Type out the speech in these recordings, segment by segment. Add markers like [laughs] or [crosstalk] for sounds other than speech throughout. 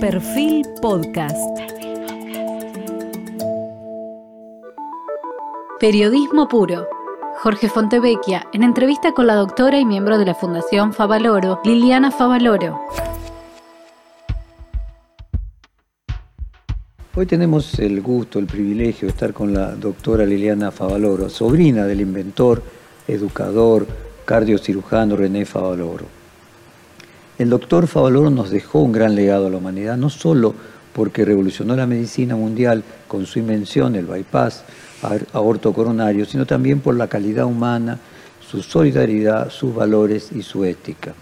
Perfil Podcast. Periodismo puro. Jorge Fontevecchia, en entrevista con la doctora y miembro de la Fundación Favaloro, Liliana Favaloro. Hoy tenemos el gusto, el privilegio de estar con la doctora Liliana Favaloro, sobrina del inventor, educador, cardiocirujano René Favaloro. El doctor Favaloro nos dejó un gran legado a la humanidad, no solo porque revolucionó la medicina mundial con su invención, el bypass aorto coronario, sino también por la calidad humana, su solidaridad, sus valores y su ética.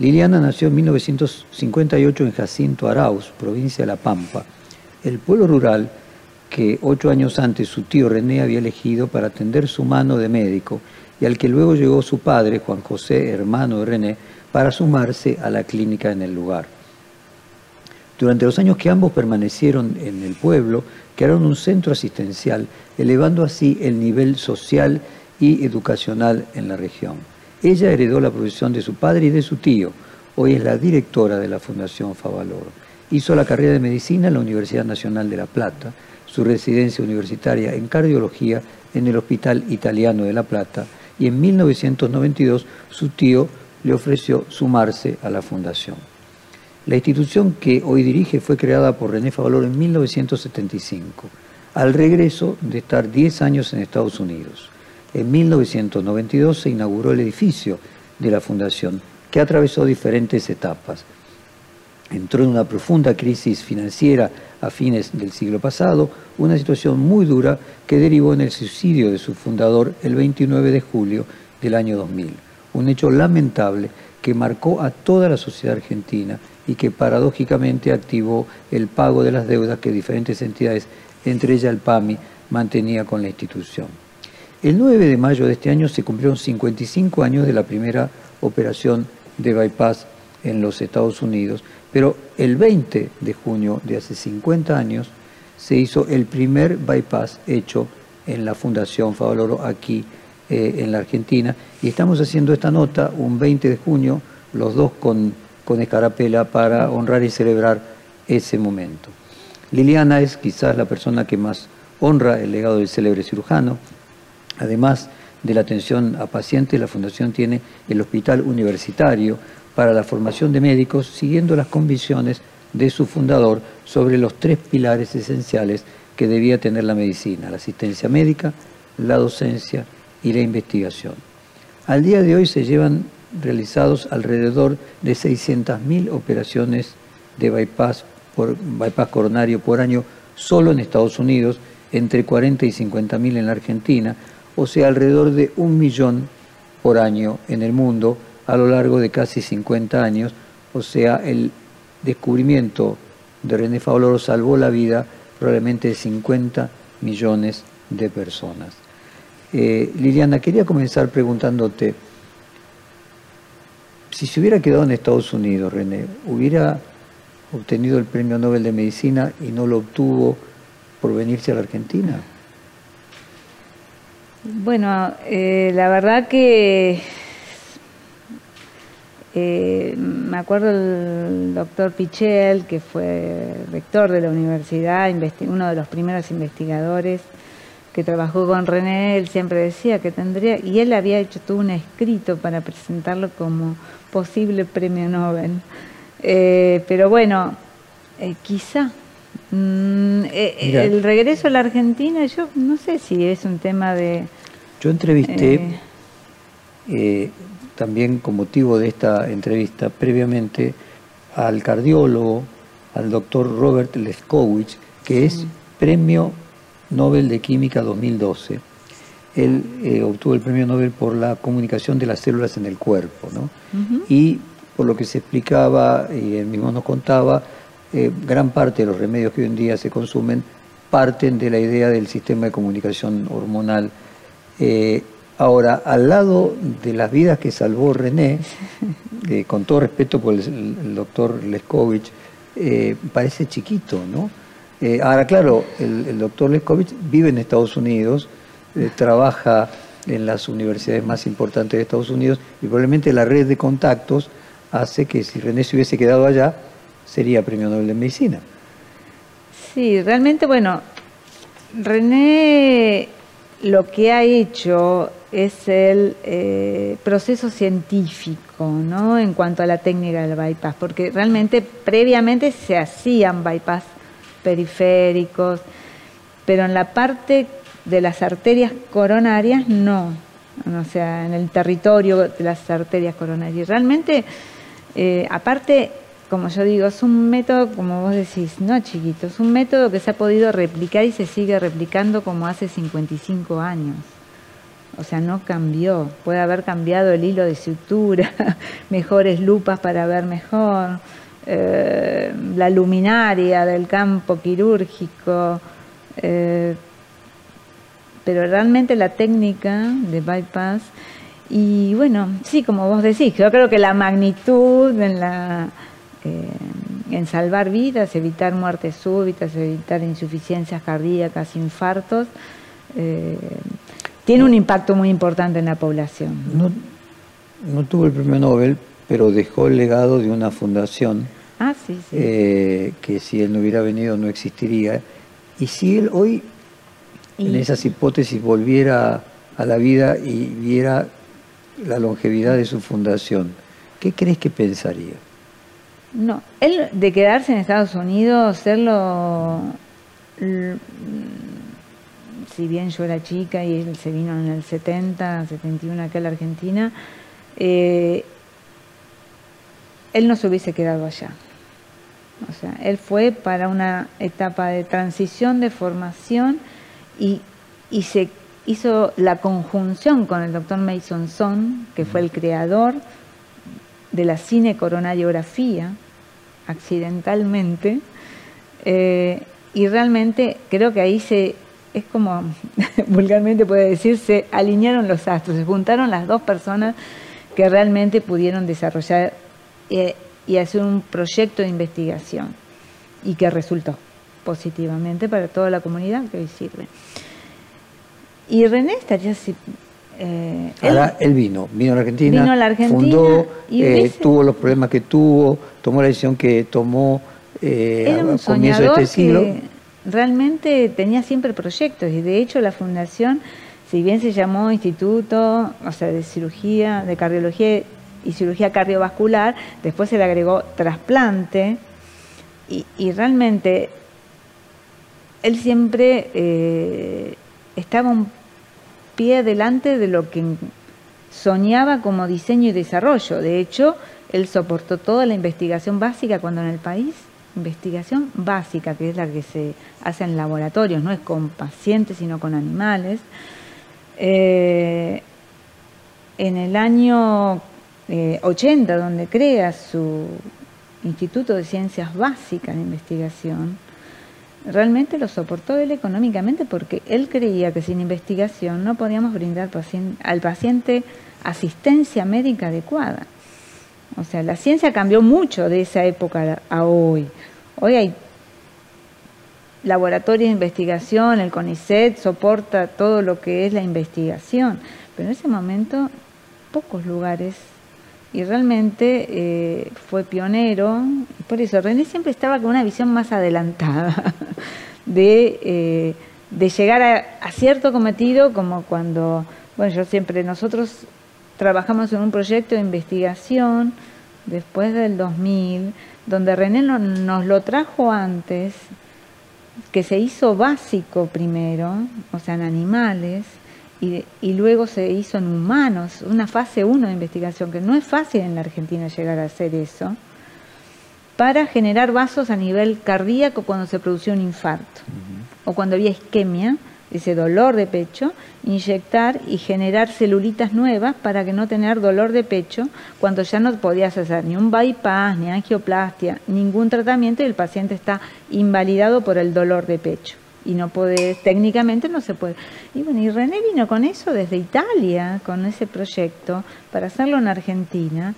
Liliana nació en 1958 en Jacinto Arauz, provincia de La Pampa, el pueblo rural que ocho años antes su tío René había elegido para atender su mano de médico y al que luego llegó su padre, Juan José, hermano de René, para sumarse a la clínica en el lugar. Durante los años que ambos permanecieron en el pueblo, crearon un centro asistencial, elevando así el nivel social y educacional en la región. Ella heredó la profesión de su padre y de su tío. Hoy es la directora de la Fundación Favaloro. Hizo la carrera de medicina en la Universidad Nacional de La Plata, su residencia universitaria en cardiología en el Hospital Italiano de La Plata y en 1992 su tío le ofreció sumarse a la fundación. La institución que hoy dirige fue creada por René Favaloro en 1975, al regreso de estar 10 años en Estados Unidos. En 1992 se inauguró el edificio de la fundación, que atravesó diferentes etapas. Entró en una profunda crisis financiera a fines del siglo pasado, una situación muy dura que derivó en el suicidio de su fundador el 29 de julio del año 2000 un hecho lamentable que marcó a toda la sociedad argentina y que paradójicamente activó el pago de las deudas que diferentes entidades, entre ellas el PAMI, mantenía con la institución. El 9 de mayo de este año se cumplieron 55 años de la primera operación de bypass en los Estados Unidos, pero el 20 de junio de hace 50 años se hizo el primer bypass hecho en la Fundación Favaloro aquí eh, en la Argentina y estamos haciendo esta nota un 20 de junio, los dos con, con escarapela para honrar y celebrar ese momento. Liliana es quizás la persona que más honra el legado del célebre cirujano. Además de la atención a pacientes, la Fundación tiene el Hospital Universitario para la formación de médicos, siguiendo las convicciones de su fundador sobre los tres pilares esenciales que debía tener la medicina, la asistencia médica, la docencia y la investigación. Al día de hoy se llevan realizados alrededor de 600.000 operaciones de bypass, por, bypass coronario por año solo en Estados Unidos, entre 40 y 50.000 en la Argentina, o sea, alrededor de un millón por año en el mundo a lo largo de casi 50 años, o sea, el descubrimiento de René Favaloro salvó la vida probablemente de 50 millones de personas. Eh, Liliana, quería comenzar preguntándote, si se hubiera quedado en Estados Unidos, René, ¿hubiera obtenido el Premio Nobel de Medicina y no lo obtuvo por venirse a la Argentina? Bueno, eh, la verdad que eh, me acuerdo el doctor Pichel, que fue rector de la universidad, uno de los primeros investigadores que trabajó con René, él siempre decía que tendría, y él había hecho todo un escrito para presentarlo como posible premio Nobel. Eh, pero bueno, eh, quizá mm, eh, el regreso a la Argentina, yo no sé si es un tema de... Yo entrevisté, también con motivo de esta entrevista, previamente al cardiólogo, al doctor Robert Leskowicz, que es premio Nobel de Química 2012. Él eh, obtuvo el premio Nobel por la comunicación de las células en el cuerpo, ¿no? Y por lo que se explicaba, y él mismo nos contaba, eh, gran parte de los remedios que hoy en día se consumen parten de la idea del sistema de comunicación hormonal. Eh, ahora, al lado de las vidas que salvó René, [laughs] con todo respeto por el, doctor Leskovich, parece chiquito, ¿no? Eh, ahora, claro, el, doctor Leskovich vive en Estados Unidos, eh, trabaja en las universidades más importantes de Estados Unidos y probablemente la red de contactos hace que si René se hubiese quedado allá, sería premio Nobel de Medicina. Sí, realmente, bueno, René lo que ha hecho es el eh, proceso científico, ¿no? En cuanto a la técnica del bypass, porque realmente previamente se hacían bypass periféricos, pero en la parte de las arterias coronarias no, o sea, en el territorio de las arterias coronarias. Realmente, eh, aparte, como yo digo, es un método, como vos decís, no chiquito, es un método que se ha podido replicar y se sigue replicando como hace 55 años. O sea, no cambió. Puede haber cambiado el hilo de sutura, [laughs] mejores lupas para ver mejor, eh, la luminaria del campo quirúrgico, eh, pero realmente la técnica de bypass, y bueno, sí, como vos decís, yo creo que la magnitud en, la, eh, en salvar vidas, evitar muertes súbitas, evitar insuficiencias cardíacas, infartos, tiene un impacto muy importante en la población. No, no tuvo el premio Nobel, pero dejó el legado de una fundación ah, eh, que si él no hubiera venido no existiría. Y si él hoy, en esas hipótesis, volviera a la vida y viera la longevidad de su fundación, ¿qué crees que pensaría? No, él de quedarse en Estados Unidos, serlo si bien yo era chica y él se vino en el 70, 71 acá a la Argentina, eh, él no se hubiese quedado allá. O sea, él fue para una etapa de transición, de formación y, se hizo la conjunción con el doctor Mason Son, que fue el creador de la cinecoronariografía, accidentalmente, eh, y realmente creo que ahí se es como [laughs] vulgarmente puede decirse, alinearon los astros, se juntaron las dos personas que realmente pudieron desarrollar eh, y hacer un proyecto de investigación y que resultó positivamente para toda la comunidad que hoy sirve. Y René estaría así. Eh, Ahora él, vino, vino a la Argentina, vino a la Argentina fundó, eh, tuvo los problemas que tuvo, tomó la decisión que tomó eh, a comienzo de este siglo realmente tenía siempre proyectos y de hecho la fundación, si bien se llamó Instituto, o sea, de cirugía, de cardiología y cirugía cardiovascular, después se le agregó trasplante y, realmente él siempre eh, estaba un pie delante de lo que soñaba como diseño y desarrollo. De hecho, él soportó toda la investigación básica cuando en el país investigación básica, que es la que se hace en laboratorios, no es con pacientes, sino con animales. Eh, en el año 80, eh, donde crea su Instituto de Ciencias Básicas de Investigación, realmente lo soportó él económicamente porque él creía que sin investigación no podíamos brindar al paciente asistencia médica adecuada. O sea, la ciencia cambió mucho de esa época a hoy. Hoy hay laboratorios de investigación, el CONICET soporta todo lo que es la investigación, pero en ese momento pocos lugares y realmente eh, fue pionero, por eso René siempre estaba con una visión más adelantada [laughs] de, eh, de llegar a, a, cierto cometido, como cuando, bueno, yo siempre, nosotros trabajamos en un proyecto de investigación después del 2000, donde René nos lo trajo antes, que se hizo básico primero, o sea, en animales, y, y, luego se hizo en humanos, una fase 1 de investigación, que no es fácil en la Argentina llegar a hacer eso, para generar vasos a nivel cardíaco cuando se producía un infarto o cuando había isquemia, ese dolor de pecho, inyectar y generar celulitas nuevas para que no tener dolor de pecho cuando ya no podías hacer ni un bypass, ni angioplastia, ningún tratamiento y el paciente está invalidado por el dolor de pecho. Y no puede, técnicamente no se puede. Y bueno, y René vino con eso desde Italia, con ese proyecto, para hacerlo en Argentina,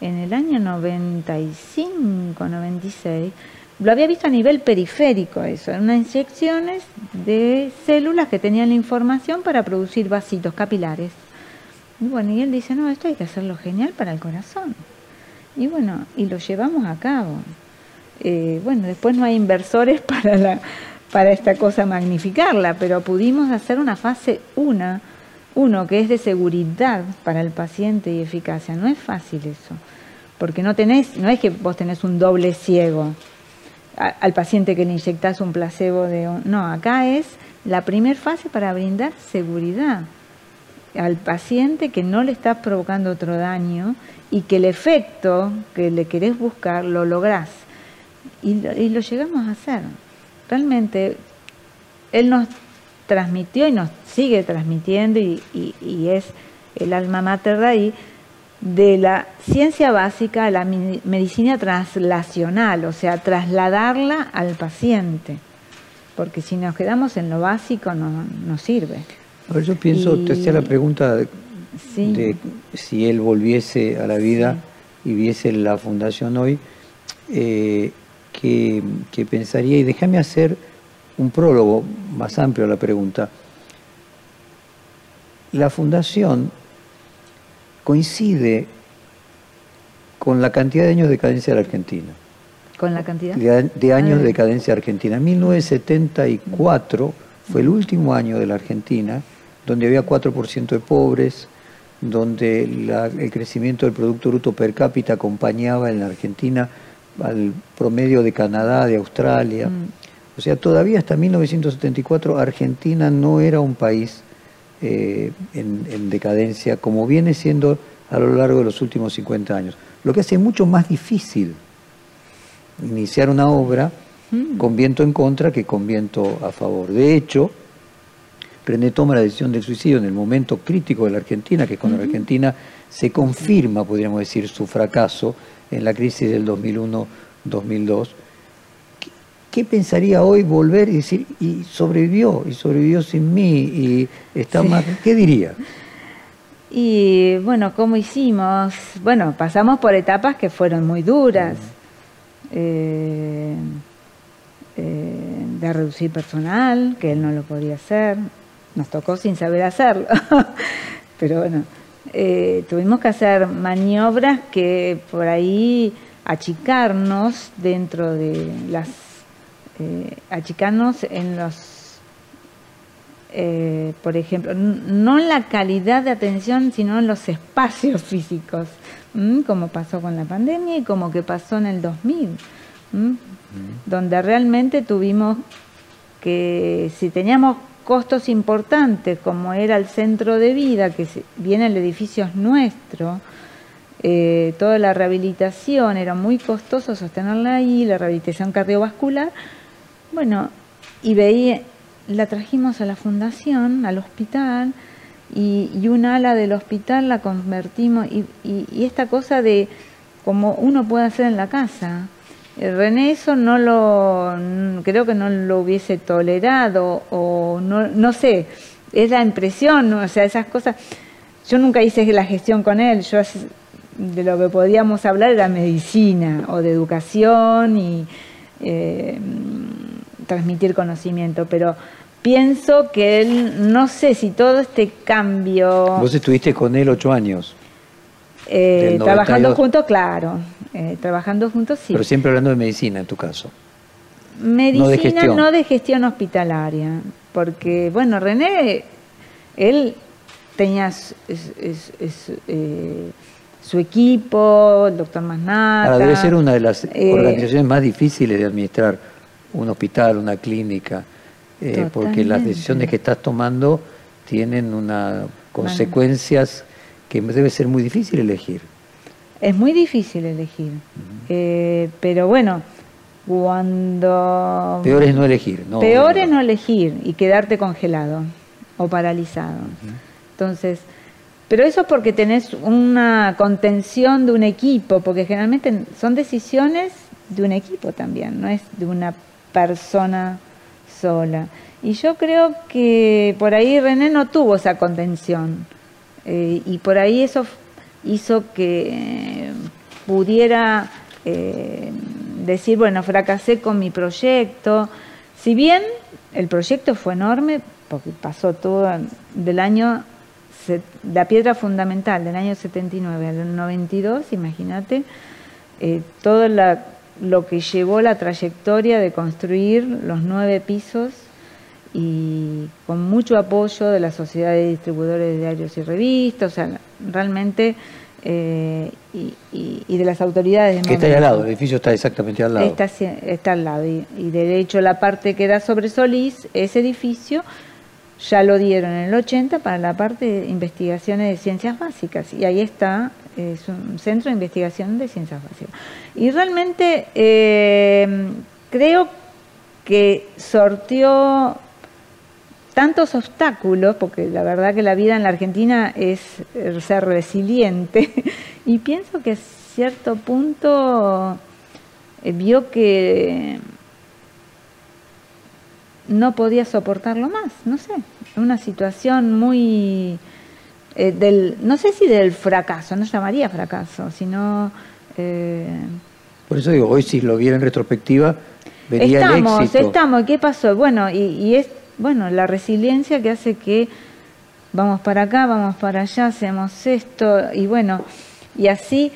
en el año 95, 96 lo había visto a nivel periférico eso, en unas inyecciones de células que tenían la información para producir vasitos capilares. Y bueno, y él dice, no, esto hay que hacerlo genial para el corazón. Y bueno, y lo llevamos a cabo. eh, bueno, después no hay inversores [laughs] para, la, para esta cosa magnificarla, pero pudimos hacer una fase 1, uno que es de seguridad para el paciente y eficacia. No es fácil eso, porque no tenés, no es que vos tenés un doble ciego al paciente que le inyectás un placebo de... No, acá es la primera fase para brindar seguridad al paciente que no le estás provocando otro daño y que el efecto que le querés buscar lo lográs. Y lo, llegamos a hacer. Realmente, él nos transmitió y nos sigue transmitiendo y, es el alma mater de ahí, de la ciencia básica a la medicina translacional, o sea, trasladarla al paciente, porque si nos quedamos en lo básico no, no sirve. Yo pienso, te hacía la pregunta de, si él volviese a la vida y viese la fundación hoy, eh, ¿qué, pensaría? Y déjame hacer un prólogo más amplio a la pregunta. La fundación coincide con la cantidad de años de decadencia de la Argentina. ¿Con la cantidad? De, años de decadencia de Argentina. 1974 fue el último año de la Argentina donde había 4% de pobres, donde el crecimiento del Producto Bruto per cápita acompañaba en la Argentina al promedio de Canadá, de Australia. Mm. O sea, todavía hasta 1974 Argentina no era un país eh, en, decadencia como viene siendo a lo largo de los últimos 50 años. Lo que hace mucho más difícil iniciar una obra mm. con viento en contra que con viento a favor. De hecho, René toma la decisión del suicidio en el momento crítico de la Argentina, que es cuando la Argentina se confirma, podríamos decir, su fracaso en la crisis del 2001-2002. ¿Qué, pensaría hoy volver y decir, y sobrevivió, y sobrevivió sin mí, y está más... ¿Qué diría? Y bueno, ¿cómo hicimos? Bueno, pasamos por etapas que fueron muy duras. Eh, eh, de reducir personal, que él no lo podía hacer, nos tocó sin saber hacerlo. [laughs] Pero bueno, eh, tuvimos que hacer maniobras que por ahí achicarnos dentro de las... Eh, achicarnos en los... Eh, por ejemplo, no en la calidad de atención, sino en los espacios [laughs] físicos, como pasó con la pandemia y como que pasó en el 2000, donde realmente tuvimos que, si teníamos costos importantes, como era el centro de vida, que viene el edificio es nuestro, eh, toda la rehabilitación era muy costoso sostenerla ahí, la rehabilitación cardiovascular. Bueno, y veía, la trajimos a la fundación, al hospital, y, y un ala del hospital la convertimos, y, y esta cosa de como uno puede hacer en la casa, René eso no lo, creo que no lo hubiese tolerado o no, no sé, es la impresión, o sea, esas cosas. Yo nunca hice la gestión con él, yo de lo que podíamos hablar era medicina o de educación y eh, transmitir conocimiento, pero pienso que él, no sé si todo este cambio... Vos estuviste con él ocho años. Eh, trabajando juntos, claro. Eh, trabajando juntos, sí. Pero siempre hablando de medicina en tu caso. Medicina, no de gestión, hospitalaria. Porque, bueno, René, él tenía eh, su equipo, el doctor Masnata. Ahora, debe ser una de las organizaciones más difíciles de administrar un hospital, una clínica, porque las decisiones que estás tomando tienen unas consecuencias que debe ser muy difícil elegir. Es muy difícil elegir, eh, pero bueno, cuando... Peor es no elegir, ¿no? Peor es no elegir y quedarte congelado o paralizado. Entonces, pero eso es porque tenés una contención de un equipo, porque generalmente son decisiones de un equipo también, no es de una persona sola. Y yo creo que por ahí René no tuvo esa contención. Eh, y por ahí eso hizo que pudiera eh, decir, bueno, fracasé con mi proyecto. Si bien el proyecto fue enorme, porque pasó todo del año, la piedra fundamental del año 79 al 92, imagínate, eh, toda la lo que llevó la trayectoria de construir los nueve pisos y con mucho apoyo de la Sociedad de Distribuidores de Diarios y Revistas, o sea, realmente, eh, y, de las autoridades. Que está ahí al lado, el edificio está exactamente al lado. Está, está al lado, y, de hecho la parte que da sobre Solís, ese edificio, ya lo dieron en el 80 para la parte de investigaciones de ciencias básicas, y ahí está, es un centro de investigación de ciencias básicas. Y realmente eh, creo que sortió tantos obstáculos, porque la verdad que la vida en la Argentina es ser resiliente, [laughs] y pienso que a cierto punto eh, vio que no podía soportarlo más, no sé, una situación muy eh, del, no sé si del fracaso, no llamaría fracaso, sino eh, por eso digo, hoy si lo viera en retrospectiva, vería estamos, el éxito. Estamos, ¿qué pasó? Bueno, y, y es bueno, la resiliencia que hace que vamos para acá, vamos para allá, hacemos esto, y bueno, y así,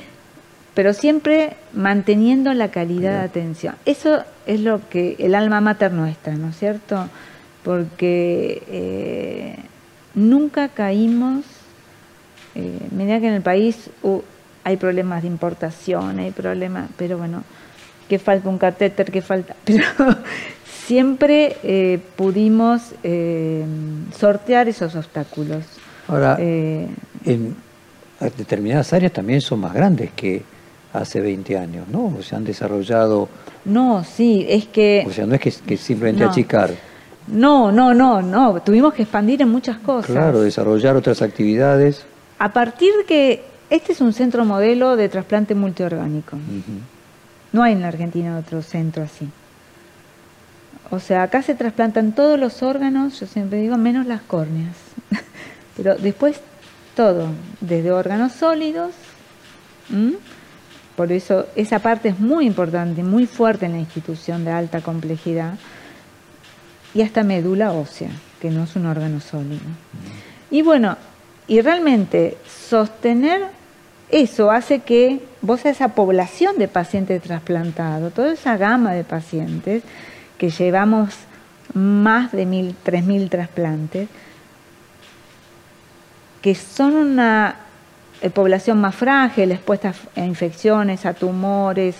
pero siempre manteniendo la calidad de atención. Eso es lo que el alma mater nuestra, ¿no es cierto? Porque eh, nunca caímos, eh, mira que en el país uh, hay problemas de importación, hay problemas, pero bueno, que falta un catéter, que falta, [laughs] pero siempre eh, pudimos eh, sortear esos obstáculos. Ahora, eh, en determinadas áreas también son más grandes que hace 20 años, ¿no? se han desarrollado... No, sí, es que... O sea, no es que, simplemente achicar. No, no, no, no, tuvimos que expandir en muchas cosas. Claro, desarrollar otras actividades. A partir que este es un centro modelo de trasplante multiorgánico. No hay en la Argentina otro centro así. O sea, acá se trasplantan todos los órganos, yo siempre digo, menos las córneas. [laughs] Pero después todo, desde órganos sólidos. Por eso esa parte es muy importante, muy fuerte en la institución de alta complejidad. Y hasta médula ósea, que no es un órgano sólido. Y bueno, y realmente sostener eso hace que vos a esa población de pacientes trasplantados, toda esa gama de pacientes, que llevamos más de mil, 3.000 trasplantes, que son una eh, población más frágil, expuesta a infecciones, a tumores,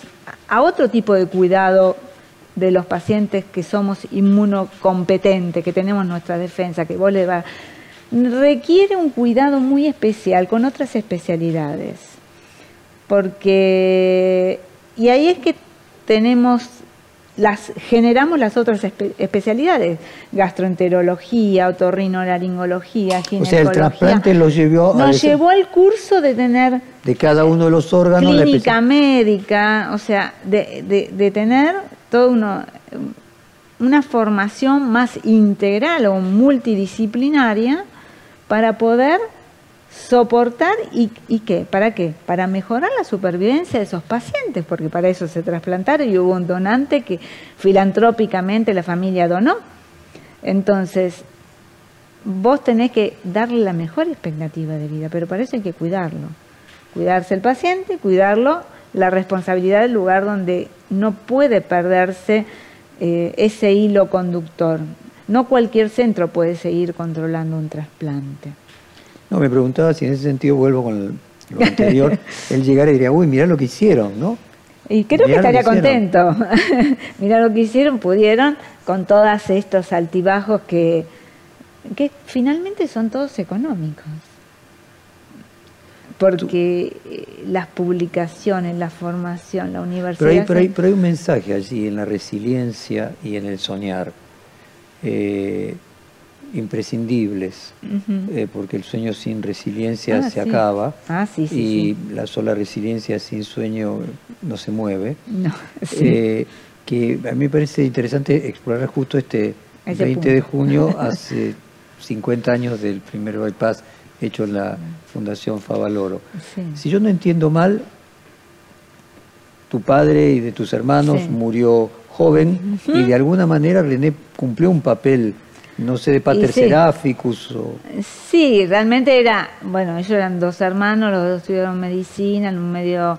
a otro tipo de cuidado de los pacientes que somos inmunocompetentes, que tenemos nuestra defensa, que vos le va, requiere un cuidado muy especial con otras especialidades. Porque, y ahí es que tenemos las generamos las otras especialidades, gastroenterología, otorrinolaringología, ginecología. O sea, el trasplante lo llevó Nos llevó al curso de tener de cada uno de los órganos clínica médica, o sea, de, de, tener toda uno, una formación más integral o multidisciplinaria para poder soportar y, qué, ¿para qué? Para mejorar la supervivencia de esos pacientes, porque para eso se trasplantaron y hubo un donante que filantrópicamente la familia donó. Entonces, vos tenés que darle la mejor expectativa de vida, pero para eso hay que cuidarlo. Cuidarse el paciente, cuidarlo, la responsabilidad del lugar donde no puede perderse eh, ese hilo conductor. No cualquier centro puede seguir controlando un trasplante. No, me preguntaba si en ese sentido vuelvo con lo anterior, [laughs] él llegara y diría, uy, mirá lo que hicieron, ¿no? Y creo que estaría contento. [laughs] mirá lo que hicieron, pudieron, con todos estos altibajos que, que finalmente son todos económicos. Porque eh, las publicaciones, la formación, la universidad... Pero hay, pero hay, un mensaje allí en la resiliencia y en el soñar. Eh, imprescindibles, eh, porque el sueño sin resiliencia ah, se acaba ah, y la sola resiliencia sin sueño no se mueve. Eh, que a mí me parece interesante explorar justo este 20 de junio, hace [laughs] 50 años del primer bypass hecho en la Fundación Favaloro. Si yo no entiendo mal, tu padre y de tus hermanos murió joven y de alguna manera René cumplió un papel no sé, de Pater o... Sí, realmente era, bueno, ellos eran dos hermanos, los dos estudiaron medicina en un medio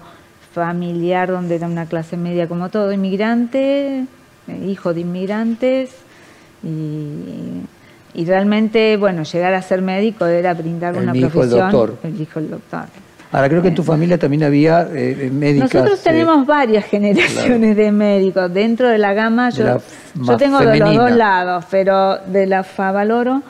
familiar donde era una clase media como todo, inmigrante, hijo de inmigrantes, y, y realmente, bueno, llegar a ser médico era brindar El una hijo, el profesión. doctor. El hijo del doctor. Ahora, creo que en tu familia también había eh, médicas. Nosotros eh, tenemos varias generaciones de médicos. Dentro de la gama, yo, la tengo de los dos lados, pero de la Favaloro,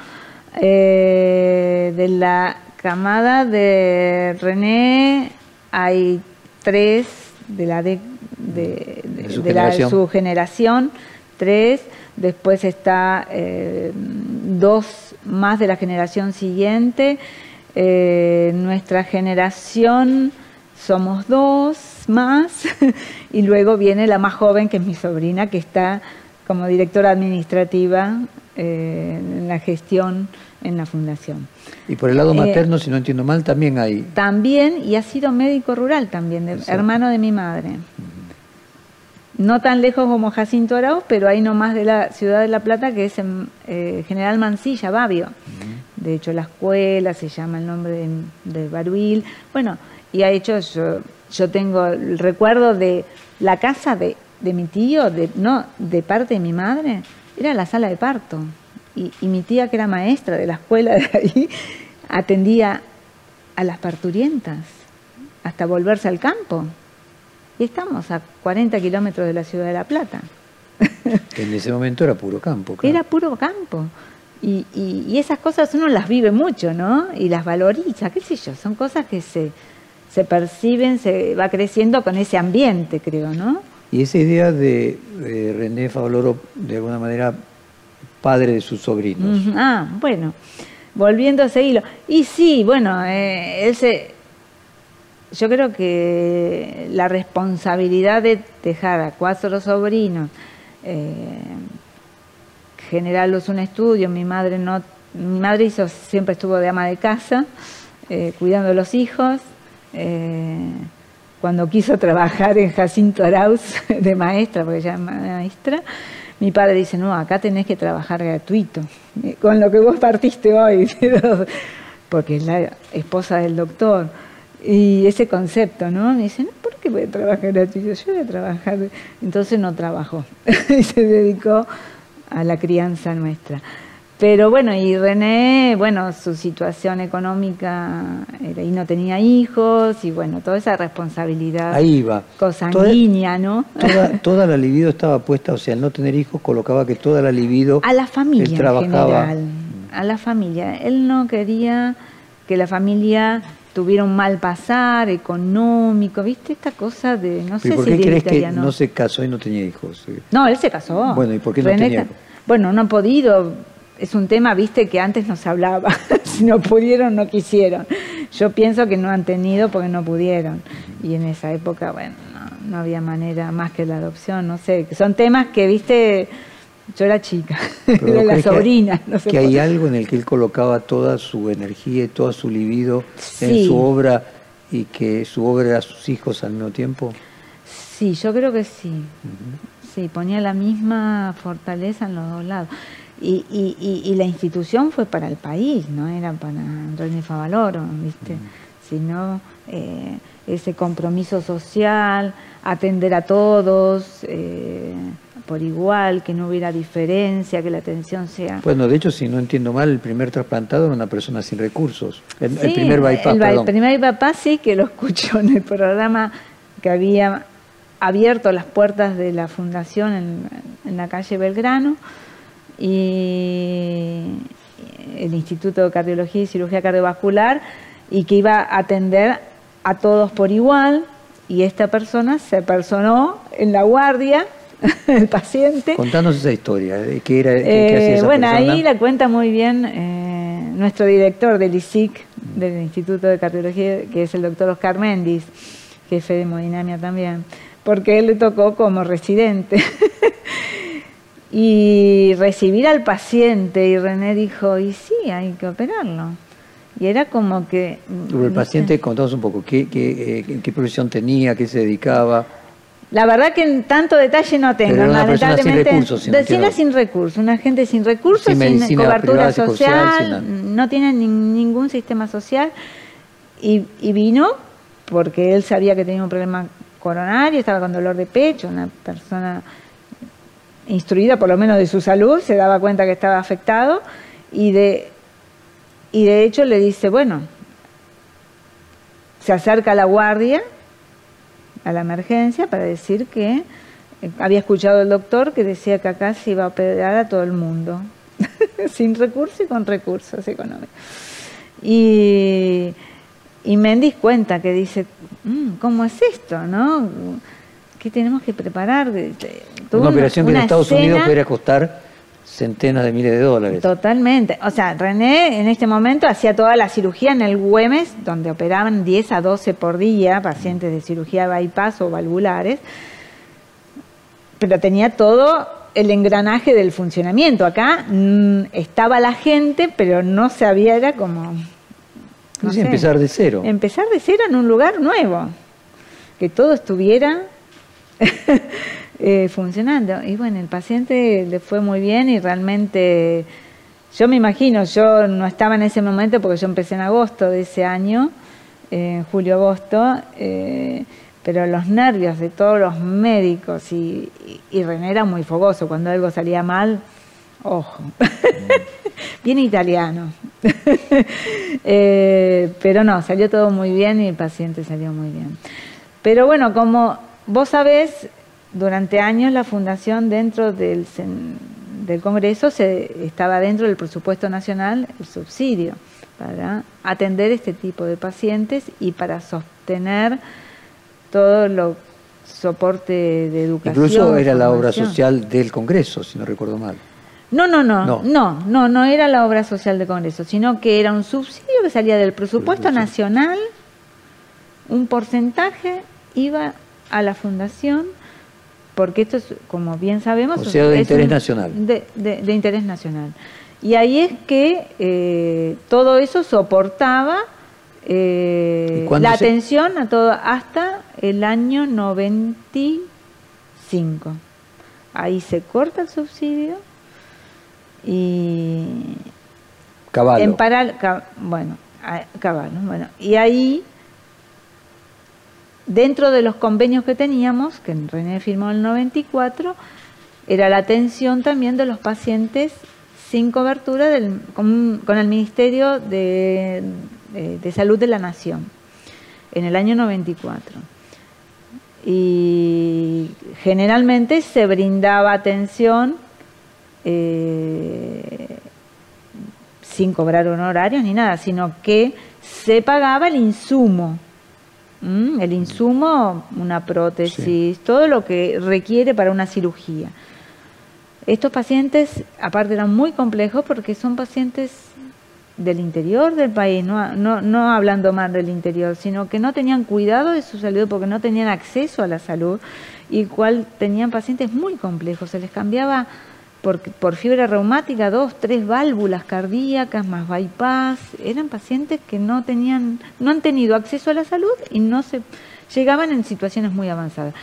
eh, de la camada de René, hay tres de la de, de, de- De su de la- generación. su generación, tres. Después está eh, dos más de la generación siguiente. Eh, nuestra generación somos dos más [laughs] y luego viene la más joven que es mi sobrina que está como directora administrativa eh, en la gestión en la fundación. Y por el lado Eh, materno, si no entiendo mal, también hay. También, y ha sido médico rural también, de- hermano de mi madre. No tan lejos como Jacinto Arauz, pero ahí nomás de la ciudad de La Plata, que es en eh, General Mansilla, Babio. De hecho, la escuela se llama el nombre de, de Baruil. Bueno, y ha hecho, yo, yo tengo el recuerdo de la casa de, de mi tío, de, no, de parte de mi madre, era la sala de parto. Y, y mi tía, que era maestra de la escuela de ahí, [laughs] atendía a las parturientas hasta volverse al campo. Y estamos a 40 kilómetros de la ciudad de La Plata. que en ese momento era puro campo. [laughs] claro. Era puro campo. Y, y- y esas cosas uno las vive mucho, ¿no? Y las valoriza, qué sé yo, son cosas que se, se perciben, se va creciendo con ese ambiente, creo, ¿no? Y esa idea de eh, René Favaloro, de alguna manera, padre de sus sobrinos. Ah, bueno, volviendo a ese hilo. Y sí, bueno, eh, él se- yo creo que la responsabilidad de dejar a cuatro sobrinos, eh, generarlos un estudio, mi madre no, mi madre siempre estuvo de ama de casa, eh, cuidando a los hijos. eh, cuando quiso trabajar en Jacinto Arauz [laughs] de maestra, porque ella es maestra, mi padre dice, no, acá tenés que trabajar gratuito, eh, con lo que vos partiste hoy, [laughs] porque es la esposa del doctor. Y ese concepto, ¿no? Me dice, no, ¿por qué voy a trabajar gratuito? Yo voy a trabajar. Entonces no trabajó [laughs] y se dedicó a la crianza nuestra. Pero bueno, y René, bueno, su situación económica era, y no tenía hijos, y bueno, toda esa responsabilidad Ahí iba. cosanguínea, ¿no? Toda, [laughs] toda la libido estaba puesta, o sea, al no tener hijos colocaba que toda la libido A la familia él en general, a la familia. Él no quería que la familia tuviera un mal pasar económico, ¿viste? Esta cosa de, no sé ¿Pero por si qué crees que no se casó y no tenía hijos? No, él se casó. Bueno, ¿y por qué no René tenía hijos? Bueno, no ha podido. Es un tema, viste, que antes no se hablaba. [laughs] si no pudieron, no quisieron. Yo pienso que no han tenido porque no pudieron. Y en esa época, bueno, no, no había manera más que la adopción, no sé. Son temas que, viste, yo era chica, [laughs] era ¿vos la sobrina. no sé que por hay algo en el que él colocaba toda su energía y toda su libido en su obra y que su obra era sus hijos al mismo tiempo. Sí, yo creo que sí. Sí, ponía la misma fortaleza en los dos lados. Y, y, y, y la institución fue para el país, no era para René Favaloro, ¿viste? Sino eh, ese compromiso social, atender a todos eh, por igual, que no hubiera diferencia, que la atención sea... Bueno, de hecho, si no entiendo mal, el primer trasplantado era una persona sin recursos. El, primer bypass, el, primer bypass sí que lo escucho en el programa que había abierto las puertas de la fundación en, en la calle Belgrano y el Instituto de Cardiología y Cirugía Cardiovascular y que iba a atender a todos por igual y esta persona se personó en la guardia, [laughs] el paciente. Contanos esa historia, ¿eh? ¿qué, era, qué- qué Eh, hacía esa bueno, persona? ahí la cuenta muy bien eh, nuestro director del ISIC, del Instituto de Cardiología, que es el doctor Oscar Méndez, jefe de hemodinamia también, porque él le tocó como residente. [laughs] y recibir al paciente, y René dijo, y sí, hay que operarlo. Y era como que... El paciente, contanos un poco, ¿qué, qué, eh, qué profesión tenía, qué se dedicaba? La verdad que en tanto detalle no tengo, persona sin lamentablemente. recursos, si no sin recursos, una gente sin recursos, Sin cobertura social, social, sin nada. no tiene ni- ningún sistema social. Y, y vino porque él sabía que tenía un problema coronario, estaba con dolor de pecho, una persona instruida por lo menos de su salud, se daba cuenta que estaba afectado y de, y de hecho le dice, bueno, se acerca a la guardia, a la emergencia, para decir que eh, había escuchado el doctor que decía que acá se iba a operar a todo el mundo, [laughs] sin recursos y con recursos económicos. Y, y Mendes cuenta que dice, mm, ¿cómo es esto? ¿No? ¿Qué tenemos que preparar? una operación que en Estados Unidos podría costar centenas de miles de dólares. Totalmente. O sea, René en este momento hacía toda la cirugía en el Güemes, donde operaban 10 a 12 por día pacientes de cirugía bypass o valvulares, pero tenía todo el engranaje del funcionamiento. Acá mm, estaba la gente, pero no sabía, era como... No empezar de cero. Empezar de cero en un lugar nuevo, que todo estuviera [laughs] eh, funcionando. Y bueno, el paciente le fue muy bien y realmente, yo me imagino, yo no estaba en ese momento porque yo empecé en agosto de ese año, en julio-agosto, eh, pero los nervios de todos los médicos y, y, René era muy fogoso, cuando algo salía mal, ojo, [laughs] bien italiano. [laughs] Eh, pero no, salió todo muy bien y el paciente salió muy bien. Pero bueno, como vos sabés, durante años la fundación dentro del, del Congreso se, estaba dentro del presupuesto nacional el subsidio para atender este tipo de pacientes y para sostener todo lo soporte de educación. Incluso era la obra social del Congreso, si no recuerdo mal. No, no, no, no, no, no, no era la obra social del Congreso, sino que era un subsidio que salía del presupuesto nacional, un porcentaje iba a la fundación porque esto es, como bien sabemos... O sea, de interés nacional. De, interés nacional. Y ahí es que eh, todo eso soportaba eh, la atención a todo hasta el año 95. Ahí se corta el subsidio y... Caballo. En paral, bueno, caballo, bueno. Y ahí dentro de los convenios que teníamos, que René firmó en el 94, era la atención también de los pacientes sin cobertura con, el Ministerio de, Salud de la Nación en el año 94. Y generalmente se brindaba atención eh, sin cobrar honorarios ni nada, sino que se pagaba el insumo Mm, el insumo, una prótesis, todo lo que requiere para una cirugía. Estos pacientes, aparte, eran muy complejos porque son pacientes del interior del país, no, no, no hablando más del interior, sino que no tenían cuidado de su salud porque no tenían acceso a la salud y cual tenían pacientes muy complejos. Se les cambiaba por, por fiebre reumática, dos, tres válvulas cardíacas más bypass. Eran pacientes que no tenían, no han tenido acceso a la salud y no se llegaban en situaciones muy avanzadas.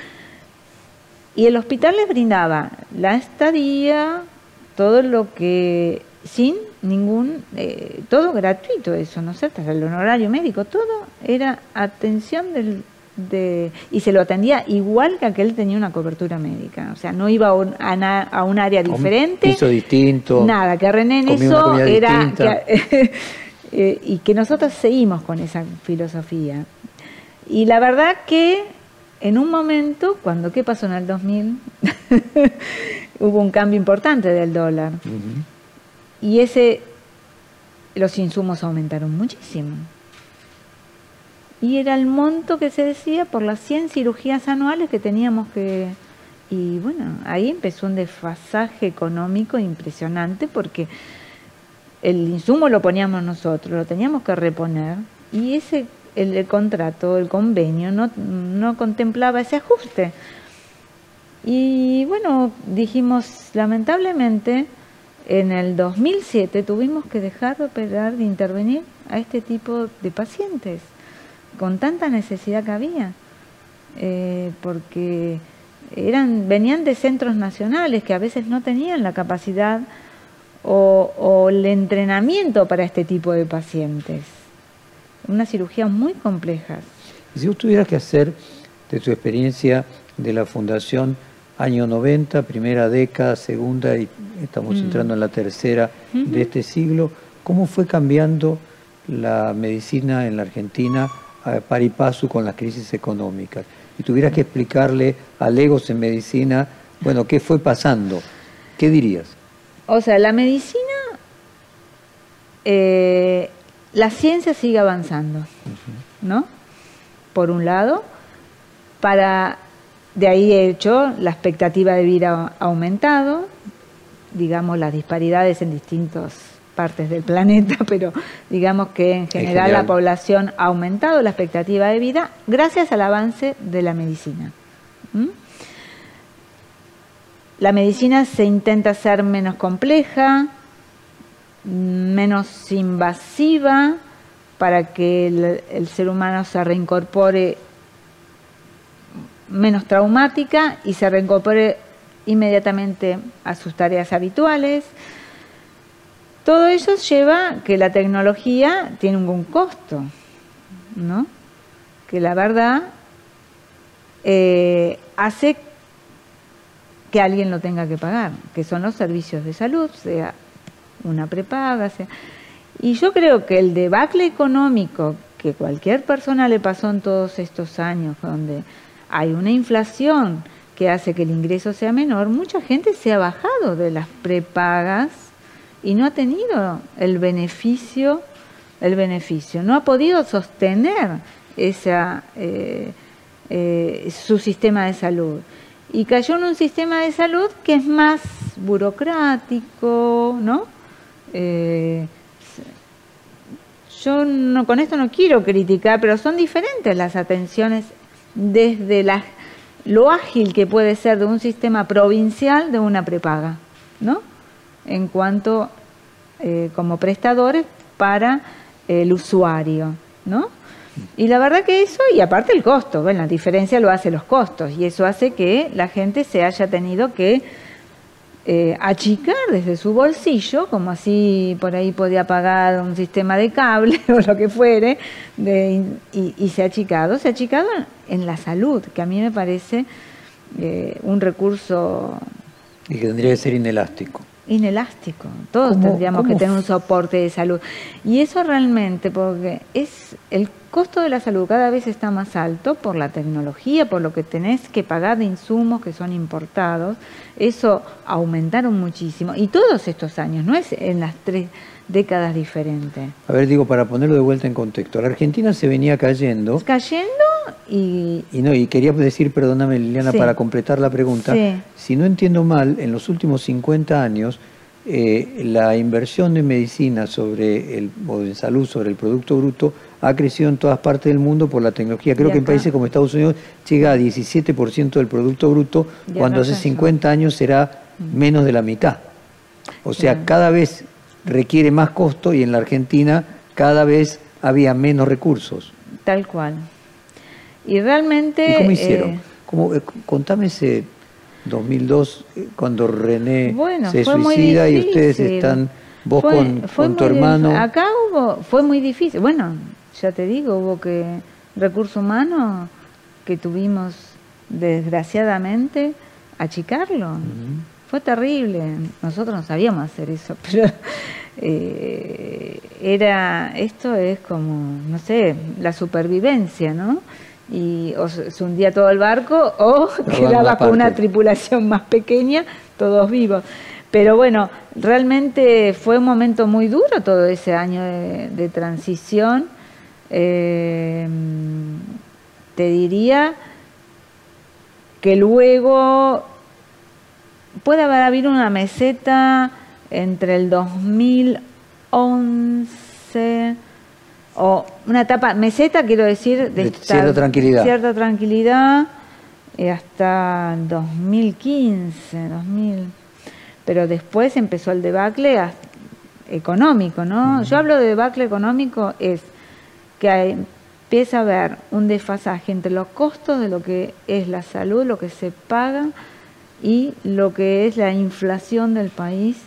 Y el hospital les brindaba la estadía, todo lo que sin ningún, eh, todo gratuito eso, ¿no es cierto? El honorario médico, todo era atención del y se lo atendía igual que aquel tenía una cobertura médica. O sea, no iba a un, a, un área diferente. Hizo distinto. Nada, que René en eso era... [laughs] Eh, y que nosotros seguimos con esa filosofía. Y la verdad que en un momento, cuando, ¿qué pasó en el 2000? [laughs] Hubo un cambio importante del dólar. Y ese, los insumos aumentaron muchísimo y era el monto que se decía por las 100 cirugías anuales que teníamos que... Y bueno, ahí empezó un desfasaje económico impresionante porque el insumo lo poníamos nosotros, lo teníamos que reponer y ese el, contrato, el convenio no, no contemplaba ese ajuste. Y bueno, dijimos, lamentablemente, en el 2007 tuvimos que dejar de operar, de intervenir a este tipo de pacientes con tanta necesidad que había, eh, porque eran, venían de centros nacionales que a veces no tenían la capacidad o, el entrenamiento para este tipo de pacientes. Una cirugía muy compleja. Si vos tuvieras que hacer de tu experiencia de la Fundación año 90, primera década, segunda y estamos Mm. entrando en la tercera de este siglo. ¿Cómo fue cambiando la medicina en la Argentina a par y paso con las crisis económicas? Y tuvieras que explicarle a legos en medicina, bueno, ¿qué fue pasando? ¿Qué dirías? O sea, la medicina, eh, la ciencia sigue avanzando, ¿no? Por un lado, para de ahí hecho la expectativa de vida ha aumentado, digamos las disparidades en distintas partes del planeta, [laughs] pero digamos que en general, general. la población ha aumentado la expectativa de vida gracias al avance de la medicina. ¿Mm? La medicina se intenta ser menos compleja, menos invasiva, para que el, el ser humano se reincorpore menos traumática y se reincorpore inmediatamente a sus tareas habituales. Todo eso lleva que la tecnología tiene un costo, ¿no? Que la verdad eh, hace que alguien lo tenga que pagar, que son los servicios de salud, sea una prepaga, sea... Y yo creo que el debacle económico que cualquier persona le pasó en todos estos años, donde hay una inflación que hace que el ingreso sea menor, mucha gente se ha bajado de las prepagas y no ha tenido el beneficio, el beneficio, no ha podido sostener esa, eh, eh, su sistema de salud. Y cayó en un sistema de salud que es más burocrático, ¿no? Eh, yo no, con esto no quiero criticar, pero son diferentes las atenciones desde la, lo ágil que puede ser de un sistema provincial de una prepaga, ¿no? En cuanto eh, como prestadores para el usuario, ¿no? Y la verdad que eso, y aparte el costo, bueno, la diferencia lo hace los costos, y eso hace que la gente se haya tenido que eh, achicar desde su bolsillo, como así por ahí podía pagar un sistema de cable [laughs] o lo que fuere, de, y, y, se ha achicado, se ha achicado en, en la salud, que a mí me parece eh, un recurso... Y que tendría que ser inelástico. Inelástico, todos ¿Cómo- tendríamos que tener un soporte de salud. Y eso realmente, porque es el costo de la salud cada vez está más alto por la tecnología, por lo que tenés que pagar de insumos que son importados, eso aumentaron muchísimo. Y todos estos años, no es en las tres décadas diferentes. A ver, digo, para ponerlo de vuelta en contexto, la Argentina se venía cayendo cayendo y y no y quería decir, perdóname Liliana, Sí. para completar la pregunta, Sí. si no entiendo mal, en los últimos 50 años eh, la inversión en medicina sobre el, o en salud sobre el Producto Bruto ha crecido en todas partes del mundo por la tecnología. Creo que en países como Estados Unidos llega a 17% del Producto Bruto, cuando hace cayó. 50 años será menos de la mitad. O sea, cada vez requiere más costo y en la Argentina cada vez había menos recursos. tal cual. Y realmente... ¿Y cómo eh, hicieron? ¿Cómo, eh, contame ese 2002, eh, cuando René Bueno, se suicida y ustedes están, vos Fue- con, fue con tu hermano. Acá hubo, fue muy difícil. Bueno, ya te digo, hubo que recurso humano que tuvimos desgraciadamente achicarlo. Fue terrible. Nosotros no sabíamos hacer eso, [laughs] pero eh, era esto es como, no sé, la supervivencia, ¿no? Y o se hundía todo el barco o [laughs] quedaba con una tripulación más pequeña, todos vivos. Pero bueno, realmente fue un momento muy duro todo ese año de, de transición. Eh, te diría que luego puede haber habido una meseta entre el 2011 o una etapa, meseta quiero decir, De estar- cierta tranquilidad. Cierta tranquilidad eh, hasta 2015, 2000. Pero después empezó el debacle económico, ¿no? Yo hablo de debacle económico es que hay- empieza a haber un desfasaje entre los costos de lo que es la salud, lo que se paga y lo que es la inflación del país,